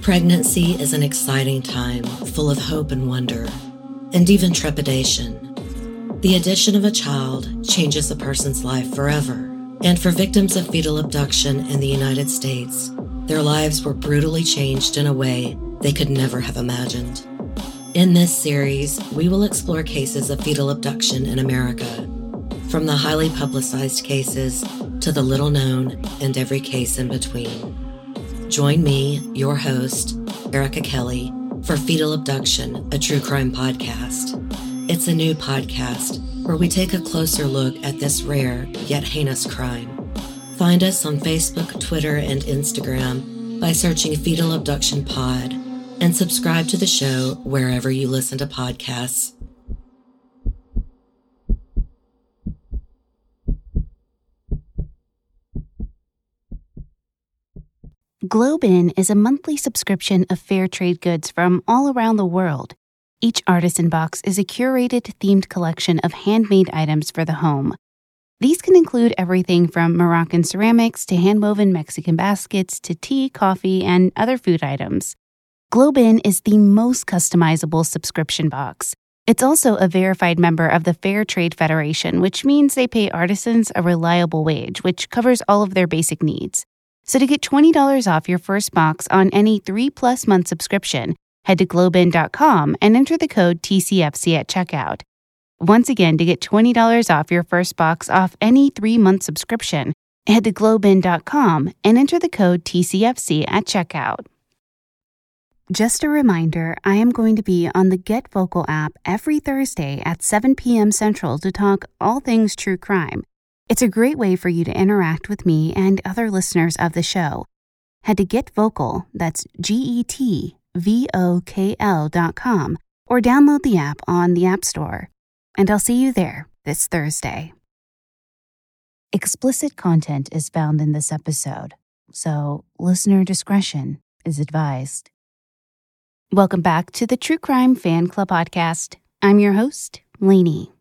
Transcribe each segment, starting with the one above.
Pregnancy is an exciting time, full of hope and wonder, and even trepidation. The addition of a child changes a person's life forever. And for victims of fetal abduction in the United States, their lives were brutally changed in a way they could never have imagined. In this series, we will explore cases of fetal abduction in America, from the highly publicized cases to the little known and every case in between. Join me, your host, Erica Kelly, for Fetal Abduction, a true crime podcast. It's a new podcast where we take a closer look at this rare yet heinous crime. Find us on Facebook, Twitter, and Instagram by searching Fetal Abduction Pod and subscribe to the show wherever you listen to podcasts. GlobeIn is a monthly subscription of fair trade goods from all around the world. Each artisan box is a curated themed collection of handmade items for the home. These can include everything from Moroccan ceramics to handwoven Mexican baskets to tea, coffee, and other food items. GlobeIn is the most customizable subscription box. It's also a verified member of the Fair Trade Federation, which means they pay artisans a reliable wage, which covers all of their basic needs. So to get $20 off your first box on any three plus month subscription, head to globein.com and enter the code TCFC at checkout. Once again, to get $20 off your first box off any three month subscription, head to globein.com and enter the code TCFC at checkout. Just a reminder, I am going to be on the Get Vocal app every Thursday at 7 p.m. Central to talk all things true crime. It's a great way for you to interact with me and other listeners of the show. Head to Get Vocal, that's G E T V O K L dot com, or download the app on the App Store. And I'll see you there this Thursday. Explicit content is found in this episode, so listener discretion is advised. Welcome back to the True Crime Fan Club podcast. I'm your host, Lanie.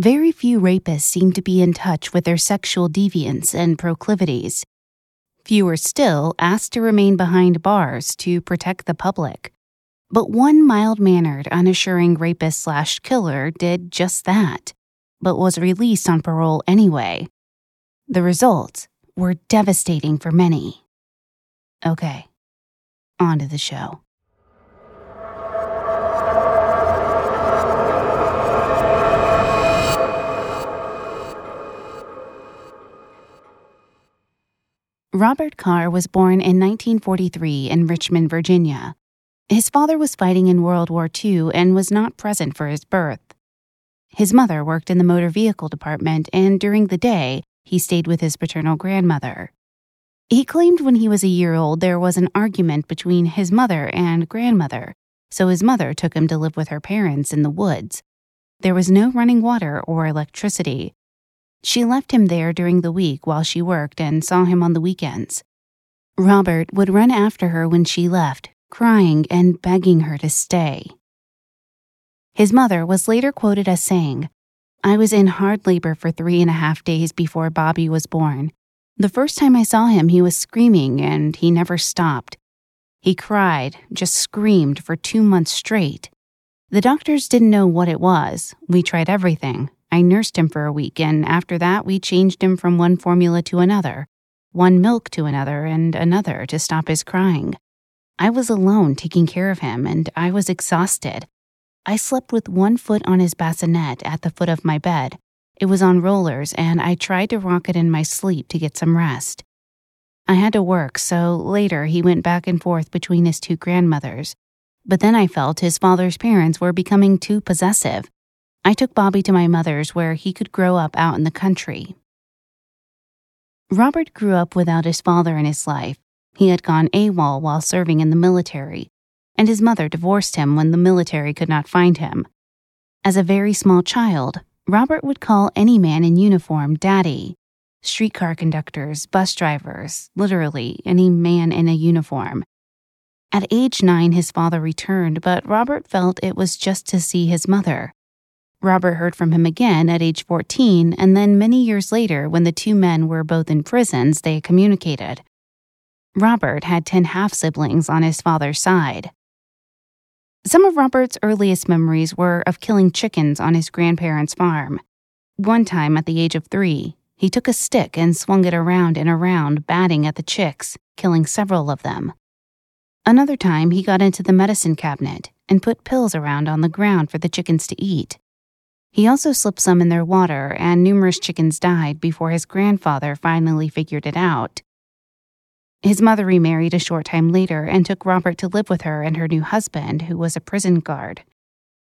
Very few rapists seem to be in touch with their sexual deviance and proclivities. Fewer still ask to remain behind bars to protect the public. But one mild mannered, unassuring rapist slash killer did just that, but was released on parole anyway. The results were devastating for many. Okay, on to the show. Robert Carr was born in 1943 in Richmond, Virginia. His father was fighting in World War II and was not present for his birth. His mother worked in the motor vehicle department, and during the day, he stayed with his paternal grandmother. He claimed when he was a year old there was an argument between his mother and grandmother, so his mother took him to live with her parents in the woods. There was no running water or electricity, she left him there during the week while she worked and saw him on the weekends. Robert would run after her when she left, crying and begging her to stay. His mother was later quoted as saying, I was in hard labor for three and a half days before Bobby was born. The first time I saw him, he was screaming and he never stopped. He cried, just screamed for two months straight. The doctors didn't know what it was. We tried everything I nursed him for a week, and after that, we changed him from one formula to another, one milk to another, and another to stop his crying. I was alone taking care of him, and I was exhausted. I slept with one foot on his bassinet at the foot of my bed. It was on rollers, and I tried to rock it in my sleep to get some rest. I had to work, so later he went back and forth between his two grandmothers. But then I felt his father's parents were becoming too possessive. I took Bobby to my mother's where he could grow up out in the country. Robert grew up without his father in his life. He had gone AWOL while serving in the military, and his mother divorced him when the military could not find him. As a very small child, Robert would call any man in uniform daddy. Streetcar conductors, bus drivers, literally any man in a uniform. At age nine, his father returned, but Robert felt it was just to see his mother. Robert heard from him again at age 14, and then many years later, when the two men were both in prisons, they communicated. Robert had 10 half siblings on his father's side. Some of Robert's earliest memories were of killing chickens on his grandparents' farm. One time, at the age of three, he took a stick and swung it around and around, batting at the chicks, killing several of them. Another time, he got into the medicine cabinet and put pills around on the ground for the chickens to eat. He also slipped some in their water, and numerous chickens died before his grandfather finally figured it out. His mother remarried a short time later and took Robert to live with her and her new husband, who was a prison guard.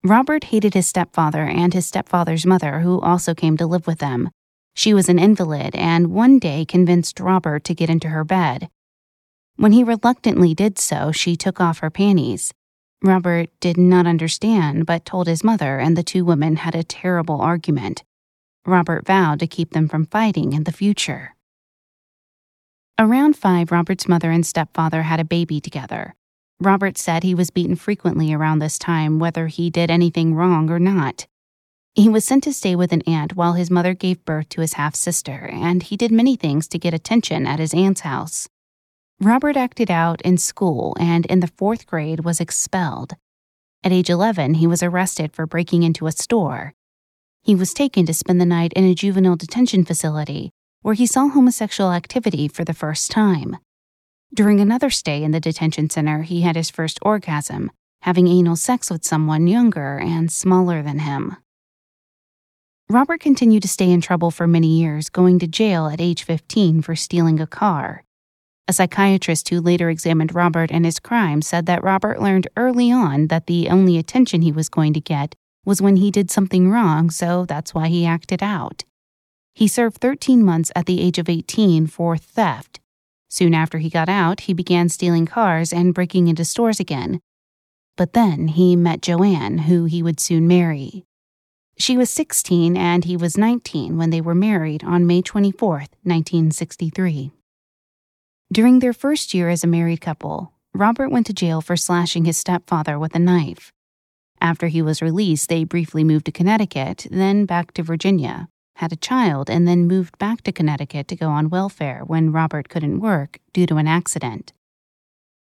Robert hated his stepfather and his stepfather's mother, who also came to live with them. She was an invalid and one day convinced Robert to get into her bed. When he reluctantly did so, she took off her panties. Robert did not understand, but told his mother, and the two women had a terrible argument. Robert vowed to keep them from fighting in the future. Around five, Robert's mother and stepfather had a baby together. Robert said he was beaten frequently around this time, whether he did anything wrong or not. He was sent to stay with an aunt while his mother gave birth to his half sister, and he did many things to get attention at his aunt's house. Robert acted out in school and in the fourth grade was expelled. At age 11, he was arrested for breaking into a store. He was taken to spend the night in a juvenile detention facility where he saw homosexual activity for the first time. During another stay in the detention center, he had his first orgasm, having anal sex with someone younger and smaller than him. Robert continued to stay in trouble for many years, going to jail at age 15 for stealing a car. A psychiatrist who later examined Robert and his crime said that Robert learned early on that the only attention he was going to get was when he did something wrong, so that's why he acted out. He served 13 months at the age of 18 for theft. Soon after he got out, he began stealing cars and breaking into stores again. But then he met Joanne, who he would soon marry. She was 16 and he was 19 when they were married on May 24, 1963. During their first year as a married couple, Robert went to jail for slashing his stepfather with a knife. After he was released, they briefly moved to Connecticut, then back to Virginia, had a child, and then moved back to Connecticut to go on welfare when Robert couldn't work due to an accident.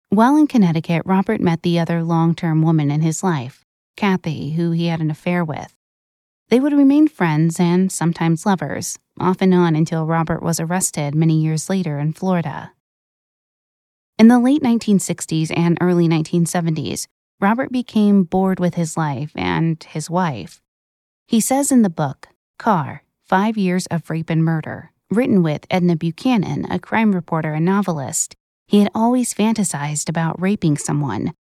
While in Connecticut, Robert met the other long term woman in his life, Kathy, who he had an affair with. They would remain friends and sometimes lovers, off and on until Robert was arrested many years later in Florida. In the late 1960s and early 1970s, Robert became bored with his life and his wife. He says in the book, Carr, Five Years of Rape and Murder, written with Edna Buchanan, a crime reporter and novelist. He had always fantasized about raping someone.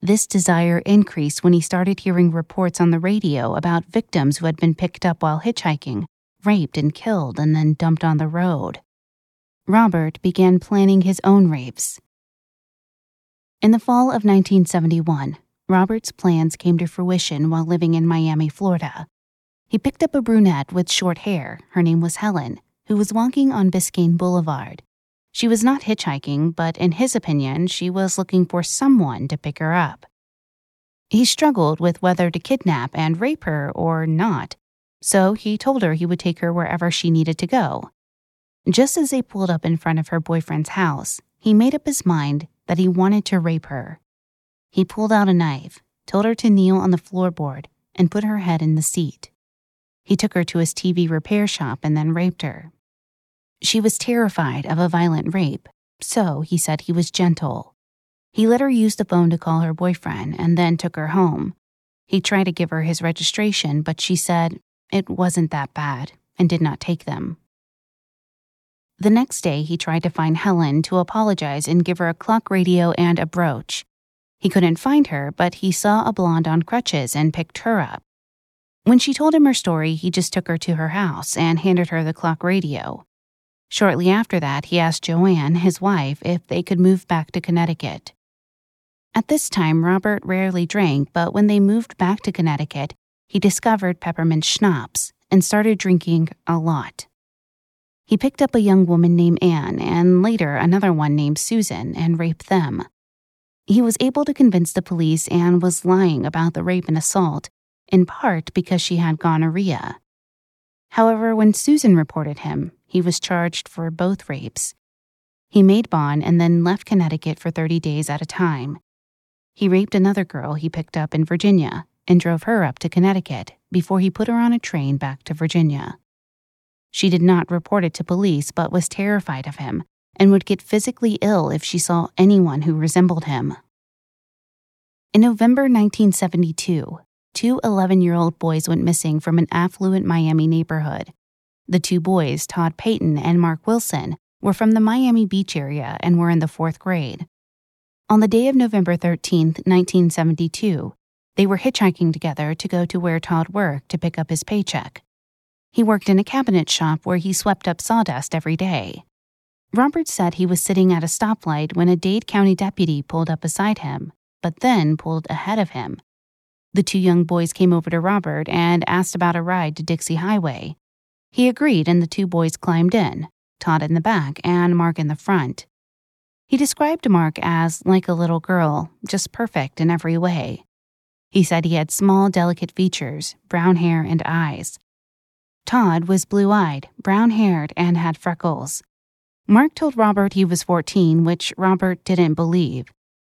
This desire increased when he started hearing reports on the radio about victims who had been picked up while hitchhiking, raped and killed, and then dumped on the road. Robert began planning his own rapes. In the fall of 1971, Robert's plans came to fruition while living in Miami, Florida. He picked up a brunette with short hair, her name was Helen, who was walking on Biscayne Boulevard. She was not hitchhiking, but in his opinion, she was looking for someone to pick her up. He struggled with whether to kidnap and rape her or not, so he told her he would take her wherever she needed to go. Just as they pulled up in front of her boyfriend's house, he made up his mind that he wanted to rape her. He pulled out a knife, told her to kneel on the floorboard, and put her head in the seat. He took her to his TV repair shop and then raped her. She was terrified of a violent rape, so he said he was gentle. He let her use the phone to call her boyfriend and then took her home. He tried to give her his registration, but she said it wasn't that bad and did not take them. The next day, he tried to find Helen to apologize and give her a clock radio and a brooch. He couldn't find her, but he saw a blonde on crutches and picked her up. When she told him her story, he just took her to her house and handed her the clock radio. Shortly after that, he asked Joanne, his wife, if they could move back to Connecticut. At this time, Robert rarely drank, but when they moved back to Connecticut, he discovered peppermint schnapps and started drinking a lot. He picked up a young woman named Anne and later another one named Susan and raped them. He was able to convince the police Anne was lying about the rape and assault in part because she had gonorrhea. However, when Susan reported him, he was charged for both rapes. He made bond and then left Connecticut for 30 days at a time. He raped another girl he picked up in Virginia and drove her up to Connecticut before he put her on a train back to Virginia. She did not report it to police but was terrified of him and would get physically ill if she saw anyone who resembled him. In November 1972, two 11 year old boys went missing from an affluent Miami neighborhood. The two boys, Todd Payton and Mark Wilson, were from the Miami Beach area and were in the fourth grade. On the day of November 13, 1972, they were hitchhiking together to go to where Todd worked to pick up his paycheck. He worked in a cabinet shop where he swept up sawdust every day. Robert said he was sitting at a stoplight when a Dade County deputy pulled up beside him, but then pulled ahead of him. The two young boys came over to Robert and asked about a ride to Dixie Highway. He agreed, and the two boys climbed in, Todd in the back and Mark in the front. He described Mark as like a little girl, just perfect in every way. He said he had small, delicate features, brown hair, and eyes. Todd was blue eyed, brown haired, and had freckles. Mark told Robert he was 14, which Robert didn't believe.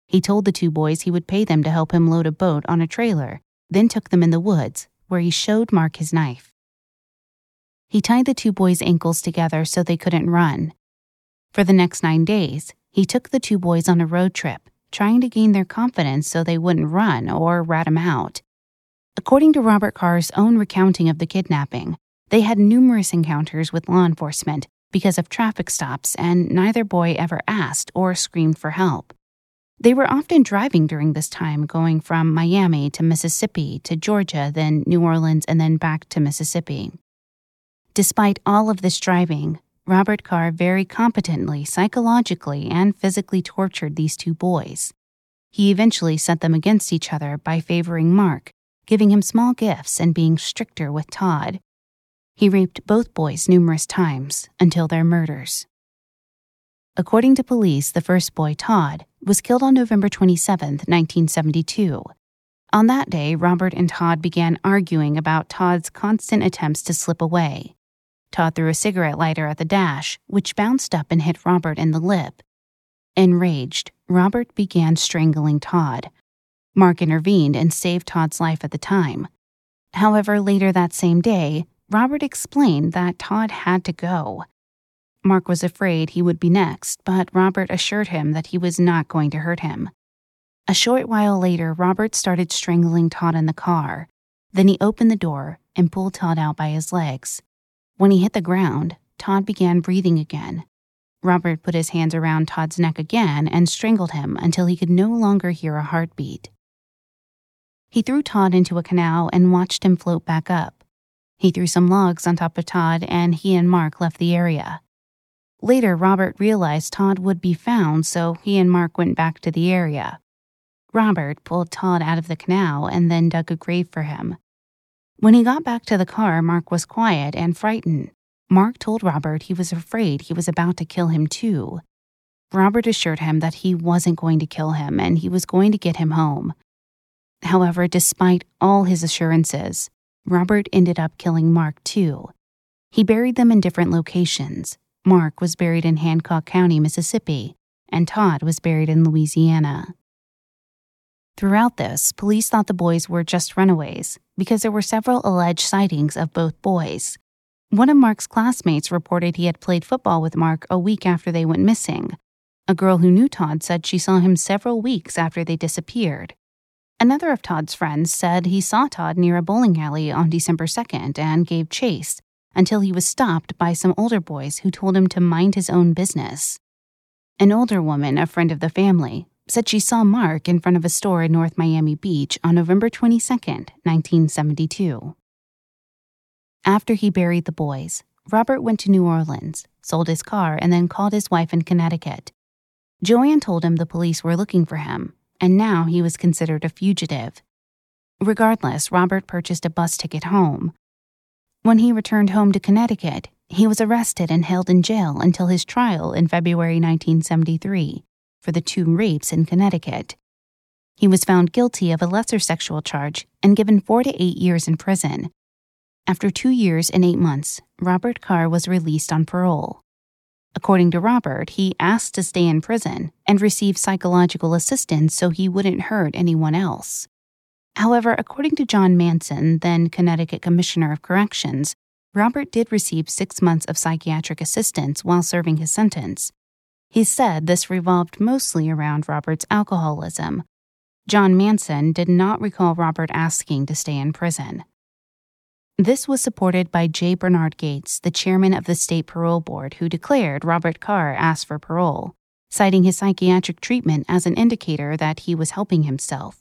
He told the two boys he would pay them to help him load a boat on a trailer, then took them in the woods, where he showed Mark his knife. He tied the two boys' ankles together so they couldn't run. For the next nine days, he took the two boys on a road trip, trying to gain their confidence so they wouldn't run or rat him out. According to Robert Carr's own recounting of the kidnapping, they had numerous encounters with law enforcement because of traffic stops, and neither boy ever asked or screamed for help. They were often driving during this time, going from Miami to Mississippi to Georgia, then New Orleans, and then back to Mississippi. Despite all of this driving, Robert Carr very competently, psychologically, and physically tortured these two boys. He eventually set them against each other by favoring Mark, giving him small gifts and being stricter with Todd. He raped both boys numerous times until their murders. According to police, the first boy, Todd, was killed on November 27, 1972. On that day, Robert and Todd began arguing about Todd's constant attempts to slip away. Todd threw a cigarette lighter at the dash, which bounced up and hit Robert in the lip. Enraged, Robert began strangling Todd. Mark intervened and saved Todd's life at the time. However, later that same day, Robert explained that Todd had to go. Mark was afraid he would be next, but Robert assured him that he was not going to hurt him. A short while later, Robert started strangling Todd in the car. Then he opened the door and pulled Todd out by his legs. When he hit the ground, Todd began breathing again. Robert put his hands around Todd's neck again and strangled him until he could no longer hear a heartbeat. He threw Todd into a canal and watched him float back up. He threw some logs on top of Todd and he and Mark left the area. Later, Robert realized Todd would be found, so he and Mark went back to the area. Robert pulled Todd out of the canal and then dug a grave for him. When he got back to the car, Mark was quiet and frightened. Mark told Robert he was afraid he was about to kill him too. Robert assured him that he wasn't going to kill him and he was going to get him home. However, despite all his assurances, Robert ended up killing Mark too. He buried them in different locations. Mark was buried in Hancock County, Mississippi, and Todd was buried in Louisiana. Throughout this, police thought the boys were just runaways because there were several alleged sightings of both boys. One of Mark's classmates reported he had played football with Mark a week after they went missing. A girl who knew Todd said she saw him several weeks after they disappeared. Another of Todd's friends said he saw Todd near a bowling alley on December 2nd and gave chase until he was stopped by some older boys who told him to mind his own business. An older woman, a friend of the family, said she saw Mark in front of a store in North Miami Beach on November 22, 1972. After he buried the boys, Robert went to New Orleans, sold his car, and then called his wife in Connecticut. Joanne told him the police were looking for him, and now he was considered a fugitive. Regardless, Robert purchased a bus ticket home. When he returned home to Connecticut, he was arrested and held in jail until his trial in February 1973 for the two rapes in Connecticut. He was found guilty of a lesser sexual charge and given four to eight years in prison. After two years and eight months, Robert Carr was released on parole. According to Robert, he asked to stay in prison and receive psychological assistance so he wouldn't hurt anyone else. However, according to John Manson, then Connecticut Commissioner of Corrections, Robert did receive six months of psychiatric assistance while serving his sentence. He said this revolved mostly around Robert's alcoholism. John Manson did not recall Robert asking to stay in prison. This was supported by J. Bernard Gates, the chairman of the state parole board, who declared Robert Carr asked for parole, citing his psychiatric treatment as an indicator that he was helping himself.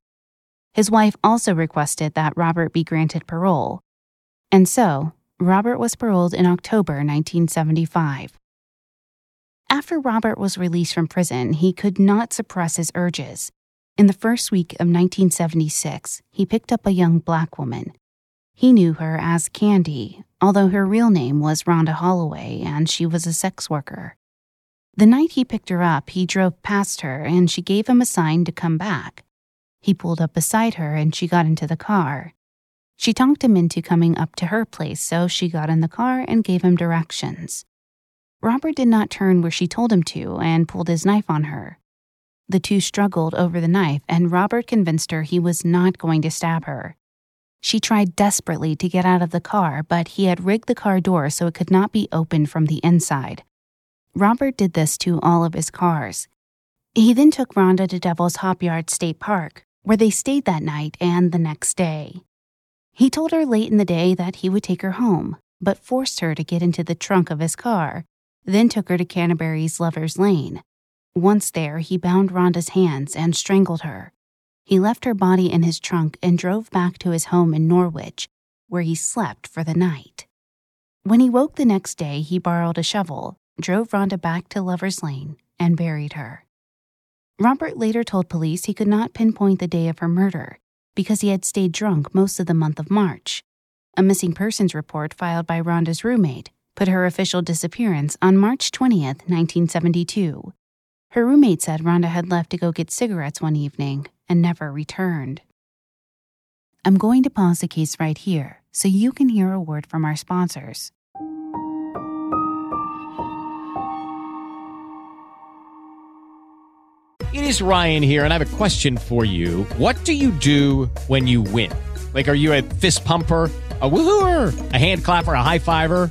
His wife also requested that Robert be granted parole. And so, Robert was paroled in October 1975. After Robert was released from prison, he could not suppress his urges. In the first week of 1976, he picked up a young black woman. He knew her as Candy, although her real name was Rhonda Holloway and she was a sex worker. The night he picked her up, he drove past her and she gave him a sign to come back. He pulled up beside her and she got into the car. She talked him into coming up to her place, so she got in the car and gave him directions. Robert did not turn where she told him to and pulled his knife on her. The two struggled over the knife, and Robert convinced her he was not going to stab her. She tried desperately to get out of the car, but he had rigged the car door so it could not be opened from the inside. Robert did this to all of his cars. He then took Rhonda to Devil's Hopyard State Park, where they stayed that night and the next day. He told her late in the day that he would take her home, but forced her to get into the trunk of his car, then took her to Canterbury's Lover's Lane. Once there, he bound Rhonda's hands and strangled her. He left her body in his trunk and drove back to his home in Norwich, where he slept for the night. When he woke the next day, he borrowed a shovel, drove Rhonda back to Lover's Lane, and buried her. Robert later told police he could not pinpoint the day of her murder because he had stayed drunk most of the month of March. A missing persons report filed by Rhonda's roommate put her official disappearance on March 20th, 1972. Her roommate said Rhonda had left to go get cigarettes one evening and never returned. I'm going to pause the case right here so you can hear a word from our sponsors. It is Ryan here, and I have a question for you. What do you do when you win? Like, are you a fist pumper? a woohooer, a hand clapper, a high fiver.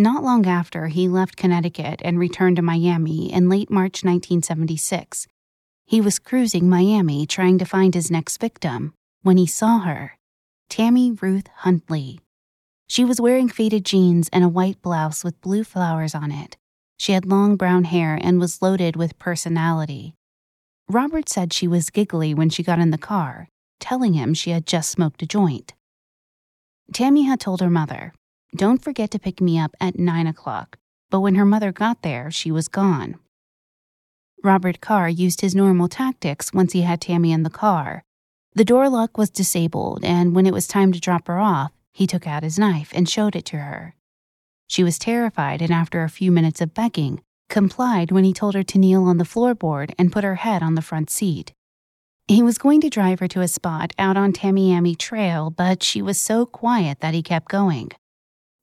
Not long after, he left Connecticut and returned to Miami in late March 1976. He was cruising Miami trying to find his next victim when he saw her Tammy Ruth Huntley. She was wearing faded jeans and a white blouse with blue flowers on it. She had long brown hair and was loaded with personality. Robert said she was giggly when she got in the car, telling him she had just smoked a joint. Tammy had told her mother, Don't forget to pick me up at nine o'clock, but when her mother got there, she was gone. Robert Carr used his normal tactics once he had Tammy in the car. The door lock was disabled, and when it was time to drop her off, he took out his knife and showed it to her. She was terrified, and after a few minutes of begging, complied when he told her to kneel on the floorboard and put her head on the front seat. He was going to drive her to a spot out on Tamiami Trail, but she was so quiet that he kept going.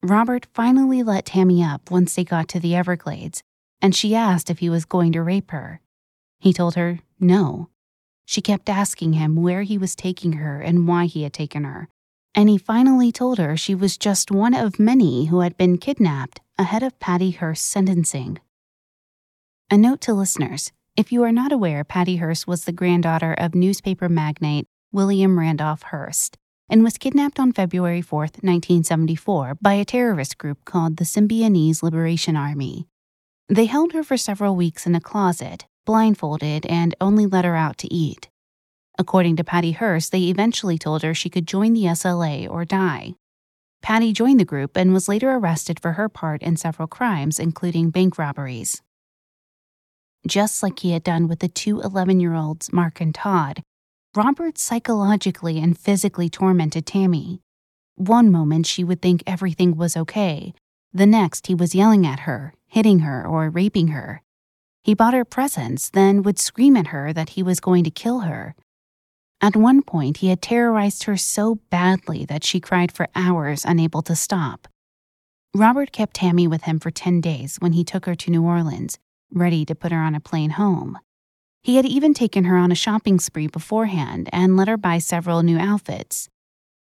Robert finally let Tammy up once they got to the Everglades, and she asked if he was going to rape her. He told her no. She kept asking him where he was taking her and why he had taken her, and he finally told her she was just one of many who had been kidnapped ahead of Patty Hearst's sentencing. A note to listeners if you are not aware, Patty Hearst was the granddaughter of newspaper magnate William Randolph Hearst and was kidnapped on February 4, 1974, by a terrorist group called the Symbionese Liberation Army. They held her for several weeks in a closet, blindfolded, and only let her out to eat. According to Patty Hearst, they eventually told her she could join the SLA or die. Patty joined the group and was later arrested for her part in several crimes, including bank robberies. Just like he had done with the two 11 year olds, Mark and Todd, Robert psychologically and physically tormented Tammy. One moment she would think everything was okay, the next he was yelling at her, hitting her, or raping her. He bought her presents, then would scream at her that he was going to kill her. At one point, he had terrorized her so badly that she cried for hours, unable to stop. Robert kept Tammy with him for 10 days when he took her to New Orleans, ready to put her on a plane home. He had even taken her on a shopping spree beforehand and let her buy several new outfits.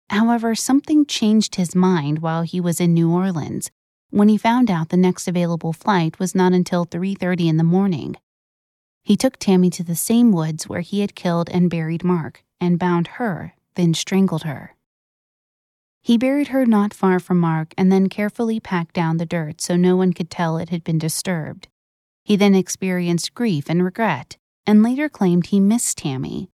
However, something changed his mind while he was in New Orleans when he found out the next available flight was not until 3:30 in the morning. He took Tammy to the same woods where he had killed and buried Mark and bound her, then strangled her. He buried her not far from Mark and then carefully packed down the dirt so no one could tell it had been disturbed. He then experienced grief and regret, and later claimed he missed Tammy.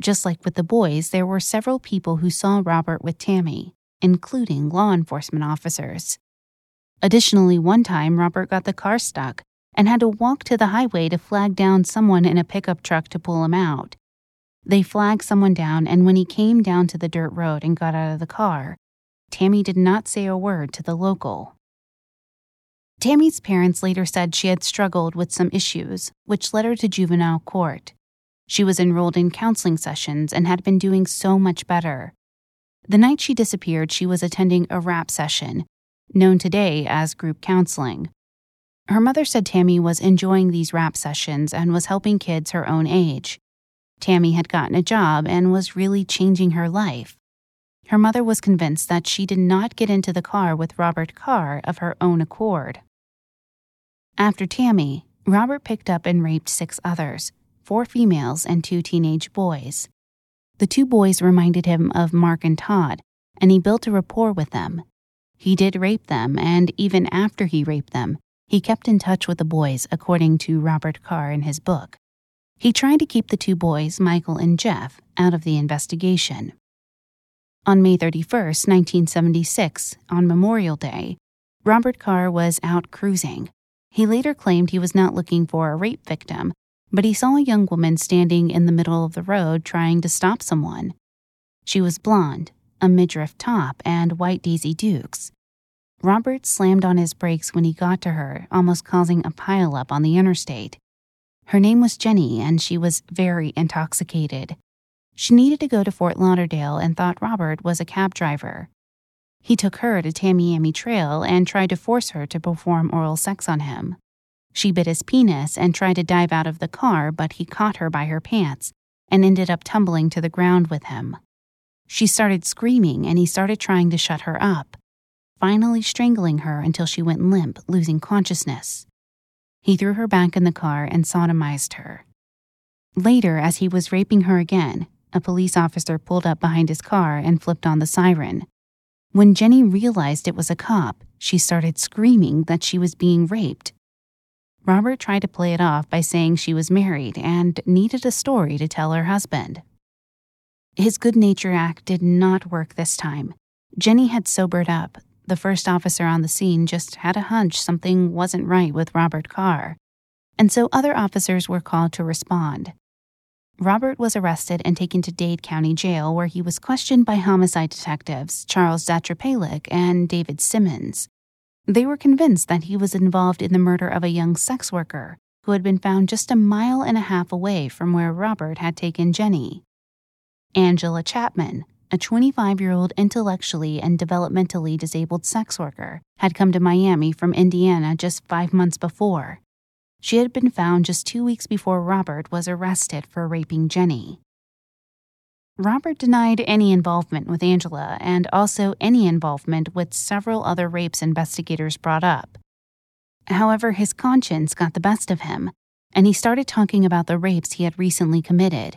Just like with the boys, there were several people who saw Robert with Tammy, including law enforcement officers. Additionally, one time Robert got the car stuck and had to walk to the highway to flag down someone in a pickup truck to pull him out. They flagged someone down, and when he came down to the dirt road and got out of the car, Tammy did not say a word to the local. Tammy's parents later said she had struggled with some issues, which led her to juvenile court. She was enrolled in counseling sessions and had been doing so much better. The night she disappeared, she was attending a rap session, known today as group counseling. Her mother said Tammy was enjoying these rap sessions and was helping kids her own age. Tammy had gotten a job and was really changing her life. Her mother was convinced that she did not get into the car with Robert Carr of her own accord. After Tammy, Robert picked up and raped six others four females and two teenage boys. The two boys reminded him of Mark and Todd, and he built a rapport with them. He did rape them, and even after he raped them, he kept in touch with the boys, according to Robert Carr in his book. He tried to keep the two boys, Michael and Jeff, out of the investigation. On May 31, 1976, on Memorial Day, Robert Carr was out cruising. He later claimed he was not looking for a rape victim, but he saw a young woman standing in the middle of the road trying to stop someone. She was blonde, a midriff top, and white Daisy Dukes. Robert slammed on his brakes when he got to her, almost causing a pileup on the interstate. Her name was Jenny, and she was very intoxicated. She needed to go to Fort Lauderdale and thought Robert was a cab driver. He took her to Tamiami Trail and tried to force her to perform oral sex on him. She bit his penis and tried to dive out of the car, but he caught her by her pants and ended up tumbling to the ground with him. She started screaming and he started trying to shut her up, finally strangling her until she went limp, losing consciousness. He threw her back in the car and sodomized her. Later, as he was raping her again, a police officer pulled up behind his car and flipped on the siren. When Jenny realized it was a cop, she started screaming that she was being raped. Robert tried to play it off by saying she was married and needed a story to tell her husband. His good nature act did not work this time. Jenny had sobered up, the first officer on the scene just had a hunch something wasn't right with Robert Carr, and so other officers were called to respond. Robert was arrested and taken to Dade County Jail, where he was questioned by homicide detectives Charles Zatrepalek and David Simmons. They were convinced that he was involved in the murder of a young sex worker who had been found just a mile and a half away from where Robert had taken Jenny. Angela Chapman, a 25 year old intellectually and developmentally disabled sex worker, had come to Miami from Indiana just five months before. She had been found just two weeks before Robert was arrested for raping Jenny. Robert denied any involvement with Angela and also any involvement with several other rapes investigators brought up. However, his conscience got the best of him, and he started talking about the rapes he had recently committed.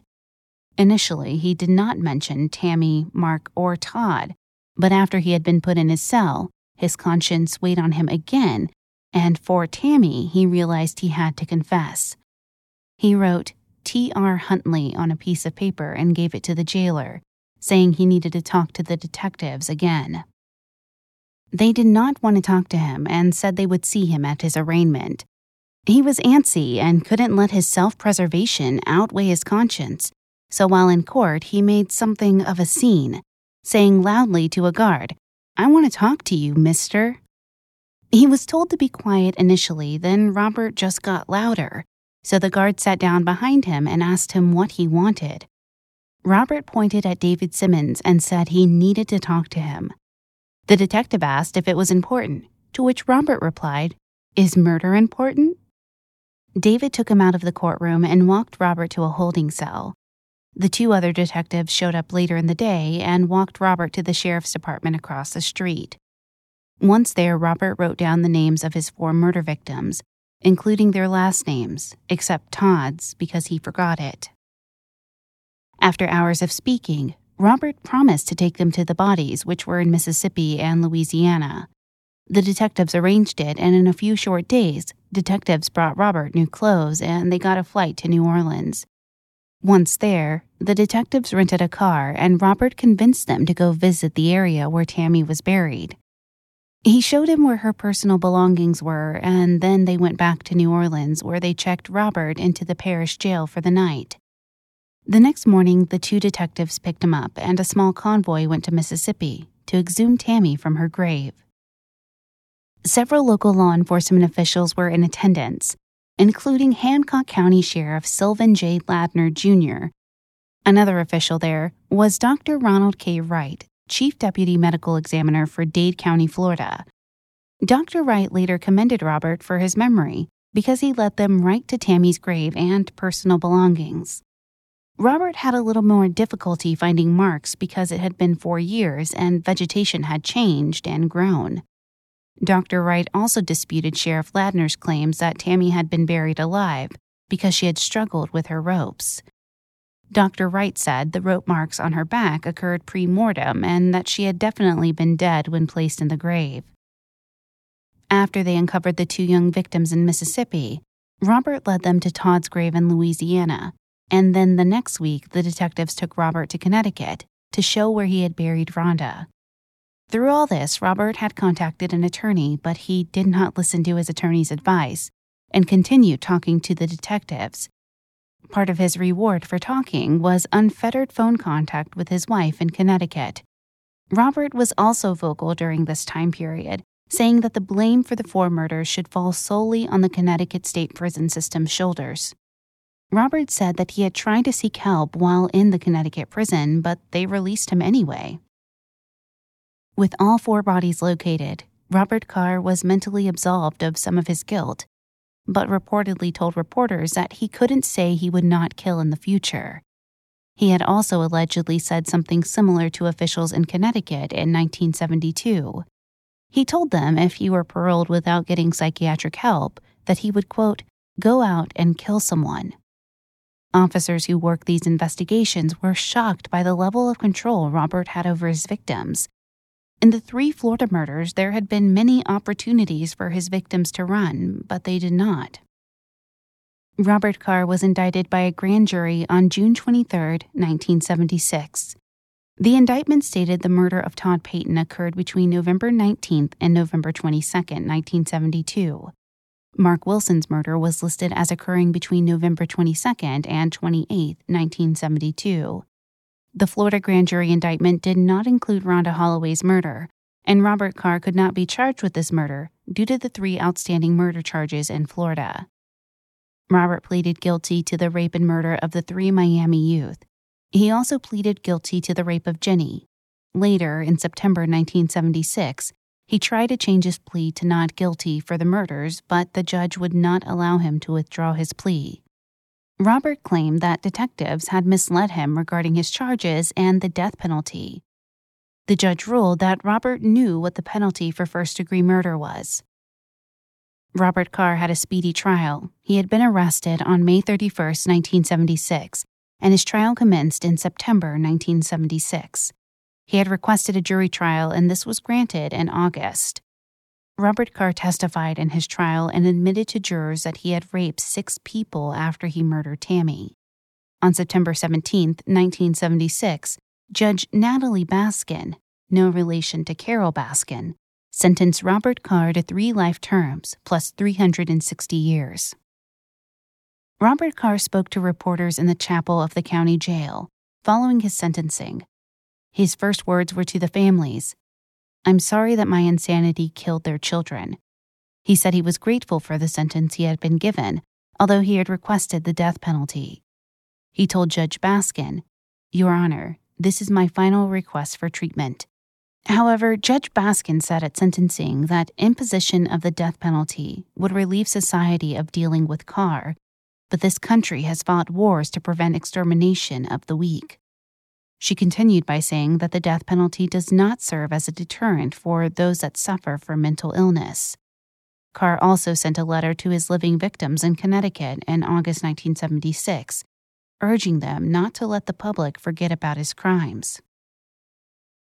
Initially, he did not mention Tammy, Mark, or Todd, but after he had been put in his cell, his conscience weighed on him again, and for Tammy, he realized he had to confess. He wrote T.R. Huntley on a piece of paper and gave it to the jailer, saying he needed to talk to the detectives again. They did not want to talk to him and said they would see him at his arraignment. He was antsy and couldn't let his self preservation outweigh his conscience, so while in court, he made something of a scene, saying loudly to a guard, I want to talk to you, mister. He was told to be quiet initially, then Robert just got louder, so the guard sat down behind him and asked him what he wanted. Robert pointed at David Simmons and said he needed to talk to him. The detective asked if it was important, to which Robert replied, Is murder important? David took him out of the courtroom and walked Robert to a holding cell. The two other detectives showed up later in the day and walked Robert to the sheriff's department across the street. Once there, Robert wrote down the names of his four murder victims, including their last names, except Todd's because he forgot it. After hours of speaking, Robert promised to take them to the bodies, which were in Mississippi and Louisiana. The detectives arranged it, and in a few short days, detectives brought Robert new clothes and they got a flight to New Orleans. Once there, the detectives rented a car and Robert convinced them to go visit the area where Tammy was buried. He showed him where her personal belongings were, and then they went back to New Orleans where they checked Robert into the parish jail for the night. The next morning, the two detectives picked him up, and a small convoy went to Mississippi to exhume Tammy from her grave. Several local law enforcement officials were in attendance, including Hancock County Sheriff Sylvan J. Ladner Jr. Another official there was Dr. Ronald K. Wright, Chief Deputy Medical Examiner for Dade County, Florida. Dr. Wright later commended Robert for his memory because he led them right to Tammy's grave and personal belongings. Robert had a little more difficulty finding marks because it had been four years and vegetation had changed and grown. Dr. Wright also disputed Sheriff Ladner's claims that Tammy had been buried alive because she had struggled with her ropes. Dr. Wright said the rope marks on her back occurred pre mortem and that she had definitely been dead when placed in the grave. After they uncovered the two young victims in Mississippi, Robert led them to Todd's grave in Louisiana and then the next week, the detectives took Robert to Connecticut to show where he had buried Rhonda. Through all this, Robert had contacted an attorney, but he did not listen to his attorney's advice and continued talking to the detectives. Part of his reward for talking was unfettered phone contact with his wife in Connecticut. Robert was also vocal during this time period, saying that the blame for the four murders should fall solely on the Connecticut state prison system's shoulders. Robert said that he had tried to seek help while in the Connecticut prison, but they released him anyway. With all four bodies located, Robert Carr was mentally absolved of some of his guilt, but reportedly told reporters that he couldn't say he would not kill in the future. He had also allegedly said something similar to officials in Connecticut in 1972. He told them if he were paroled without getting psychiatric help, that he would, quote, go out and kill someone. Officers who worked these investigations were shocked by the level of control Robert had over his victims. In the three Florida murders, there had been many opportunities for his victims to run, but they did not. Robert Carr was indicted by a grand jury on June 23, 1976. The indictment stated the murder of Todd Payton occurred between November 19th and November 22, 1972. Mark Wilson's murder was listed as occurring between November 22nd and 28, 1972. The Florida grand jury indictment did not include Rhonda Holloway's murder, and Robert Carr could not be charged with this murder due to the three outstanding murder charges in Florida. Robert pleaded guilty to the rape and murder of the three Miami youth. He also pleaded guilty to the rape of Jenny. Later, in September 1976, he tried to change his plea to not guilty for the murders, but the judge would not allow him to withdraw his plea. Robert claimed that detectives had misled him regarding his charges and the death penalty. The judge ruled that Robert knew what the penalty for first degree murder was. Robert Carr had a speedy trial. He had been arrested on May 31, 1976, and his trial commenced in September 1976. He had requested a jury trial, and this was granted in August. Robert Carr testified in his trial and admitted to jurors that he had raped six people after he murdered Tammy. On September 17, 1976, Judge Natalie Baskin, no relation to Carole Baskin, sentenced Robert Carr to three life terms plus 360 years. Robert Carr spoke to reporters in the chapel of the county jail following his sentencing. His first words were to the families I'm sorry that my insanity killed their children. He said he was grateful for the sentence he had been given, although he had requested the death penalty. He told Judge Baskin, Your Honor, this is my final request for treatment. However, Judge Baskin said at sentencing that imposition of the death penalty would relieve society of dealing with Carr, but this country has fought wars to prevent extermination of the weak. She continued by saying that the death penalty does not serve as a deterrent for those that suffer from mental illness. Carr also sent a letter to his living victims in Connecticut in August 1976, urging them not to let the public forget about his crimes.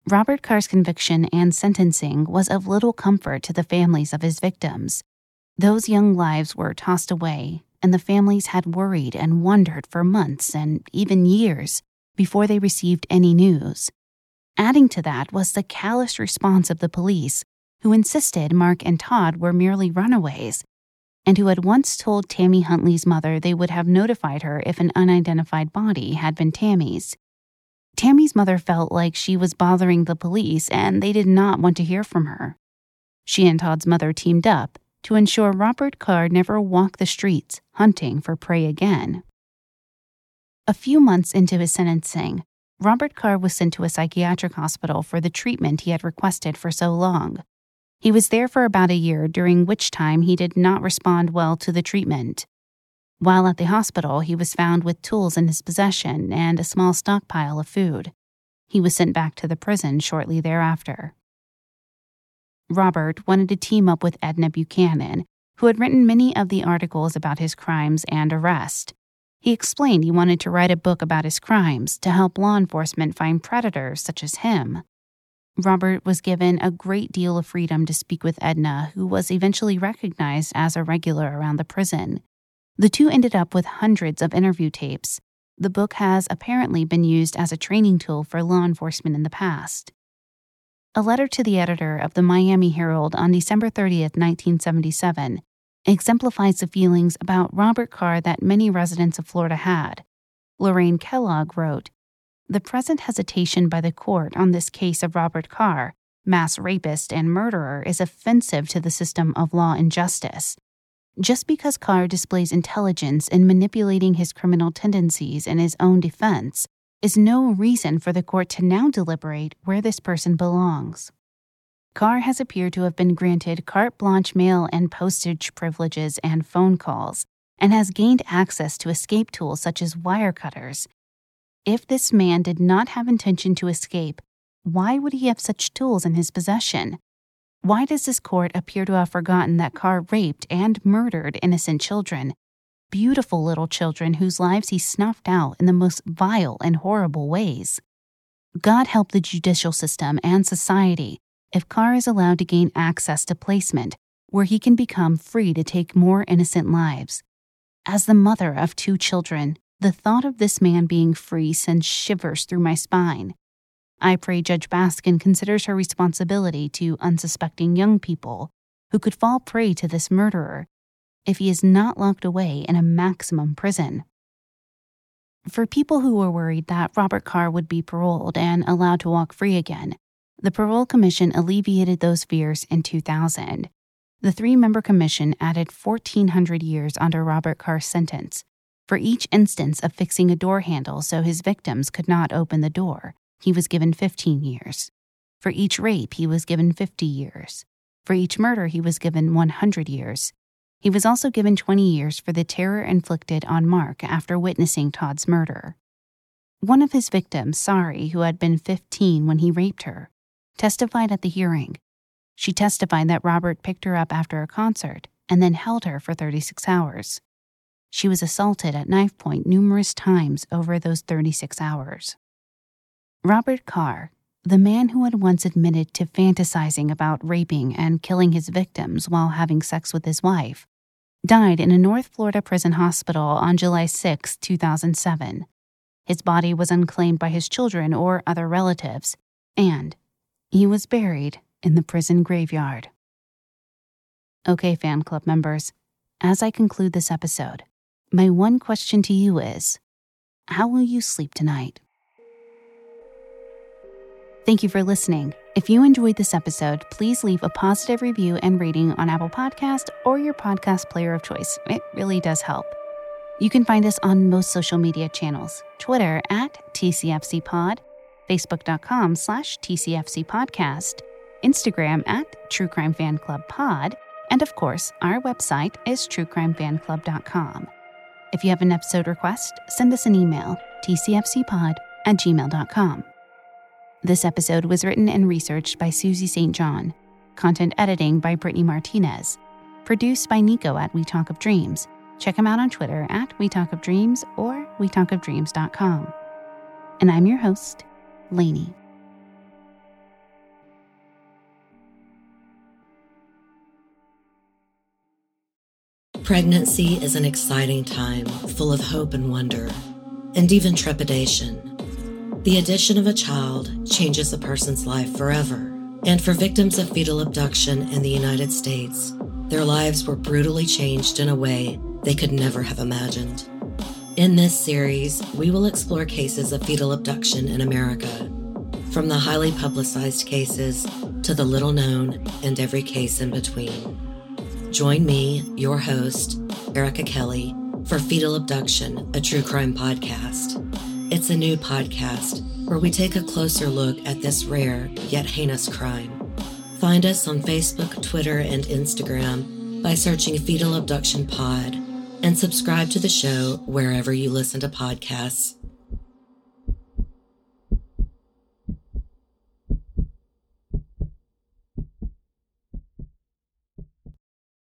Robert Carr's conviction and sentencing was of little comfort to the families of his victims. Those young lives were tossed away, and the families had worried and wondered for months and even years before they received any news. Adding to that was the callous response of the police, who insisted Mark and Todd were merely runaways, and who had once told Tammy Huntley's mother they would have notified her if an unidentified body had been Tammy's. Tammy's mother felt like she was bothering the police and they did not want to hear from her. She and Todd's mother teamed up to ensure Robert Carr never walked the streets hunting for prey again. A few months into his sentencing, Robert Carr was sent to a psychiatric hospital for the treatment he had requested for so long. He was there for about a year, during which time he did not respond well to the treatment. While at the hospital, he was found with tools in his possession and a small stockpile of food. He was sent back to the prison shortly thereafter. Robert wanted to team up with Edna Buchanan, who had written many of the articles about his crimes and arrest. He explained he wanted to write a book about his crimes to help law enforcement find predators such as him. Robert was given a great deal of freedom to speak with Edna, who was eventually recognized as a regular around the prison. The two ended up with hundreds of interview tapes. The book has apparently been used as a training tool for law enforcement in the past. A letter to the editor of the Miami Herald on December 30, 1977, exemplifies the feelings about Robert Carr that many residents of Florida had. Lorraine Kellogg wrote The present hesitation by the court on this case of Robert Carr, mass rapist and murderer, is offensive to the system of law and justice. Just because Carr displays intelligence in manipulating his criminal tendencies in his own defense is no reason for the court to now deliberate where this person belongs. Carr has appeared to have been granted carte blanche mail and postage privileges and phone calls, and has gained access to escape tools such as wire cutters. If this man did not have intention to escape, why would he have such tools in his possession? Why does this court appear to have forgotten that Carr raped and murdered innocent children? Beautiful little children whose lives he snuffed out in the most vile and horrible ways. God help the judicial system and society if Carr is allowed to gain access to placement where he can become free to take more innocent lives. As the mother of two children, the thought of this man being free sends shivers through my spine. I pray Judge Baskin considers her responsibility to unsuspecting young people who could fall prey to this murderer if he is not locked away in a maximum prison. For people who were worried that Robert Carr would be paroled and allowed to walk free again, the Parole Commission alleviated those fears in 2000. The three member commission added 1,400 years under Robert Carr's sentence for each instance of fixing a door handle so his victims could not open the door he was given 15 years. For each rape, he was given 50 years. For each murder, he was given 100 years. He was also given 20 years for the terror inflicted on Mark after witnessing Todd's murder. One of his victims, Sari, who had been 15 when he raped her, testified at the hearing. She testified that Robert picked her up after a concert and then held her for 36 hours. She was assaulted at knife point numerous times over those 36 hours. Robert Carr, the man who had once admitted to fantasizing about raping and killing his victims while having sex with his wife, died in a North Florida prison hospital on July 6, 2007. His body was unclaimed by his children or other relatives, and he was buried in the prison graveyard. Okay, fan club members, as I conclude this episode, my one question to you is How will you sleep tonight? Thank you for listening. If you enjoyed this episode, please leave a positive review and rating on Apple Podcast or your podcast player of choice. It really does help. You can find us on most social media channels, Twitter at TCFCPod, Facebook.com slash TCFC podcast, Instagram at True Crime Fan Club Pod, and of course, our website is truecrimefanclub.com. If you have an episode request, send us an email, tcfcpod at gmail.com. This episode was written and researched by Susie St. John, content editing by Brittany Martinez, produced by Nico at We Talk of Dreams. Check him out on Twitter at We Talk of Dreams or we talk of WeTalkOfDreams.com. And I'm your host, Lanie. Pregnancy is an exciting time full of hope and wonder, and even trepidation. The addition of a child changes a person's life forever. And for victims of fetal abduction in the United States, their lives were brutally changed in a way they could never have imagined. In this series, we will explore cases of fetal abduction in America, from the highly publicized cases to the little known and every case in between. Join me, your host, Erica Kelly, for Fetal Abduction, a true crime podcast. It's a new podcast where we take a closer look at this rare yet heinous crime. Find us on Facebook, Twitter, and Instagram by searching Fetal Abduction Pod and subscribe to the show wherever you listen to podcasts.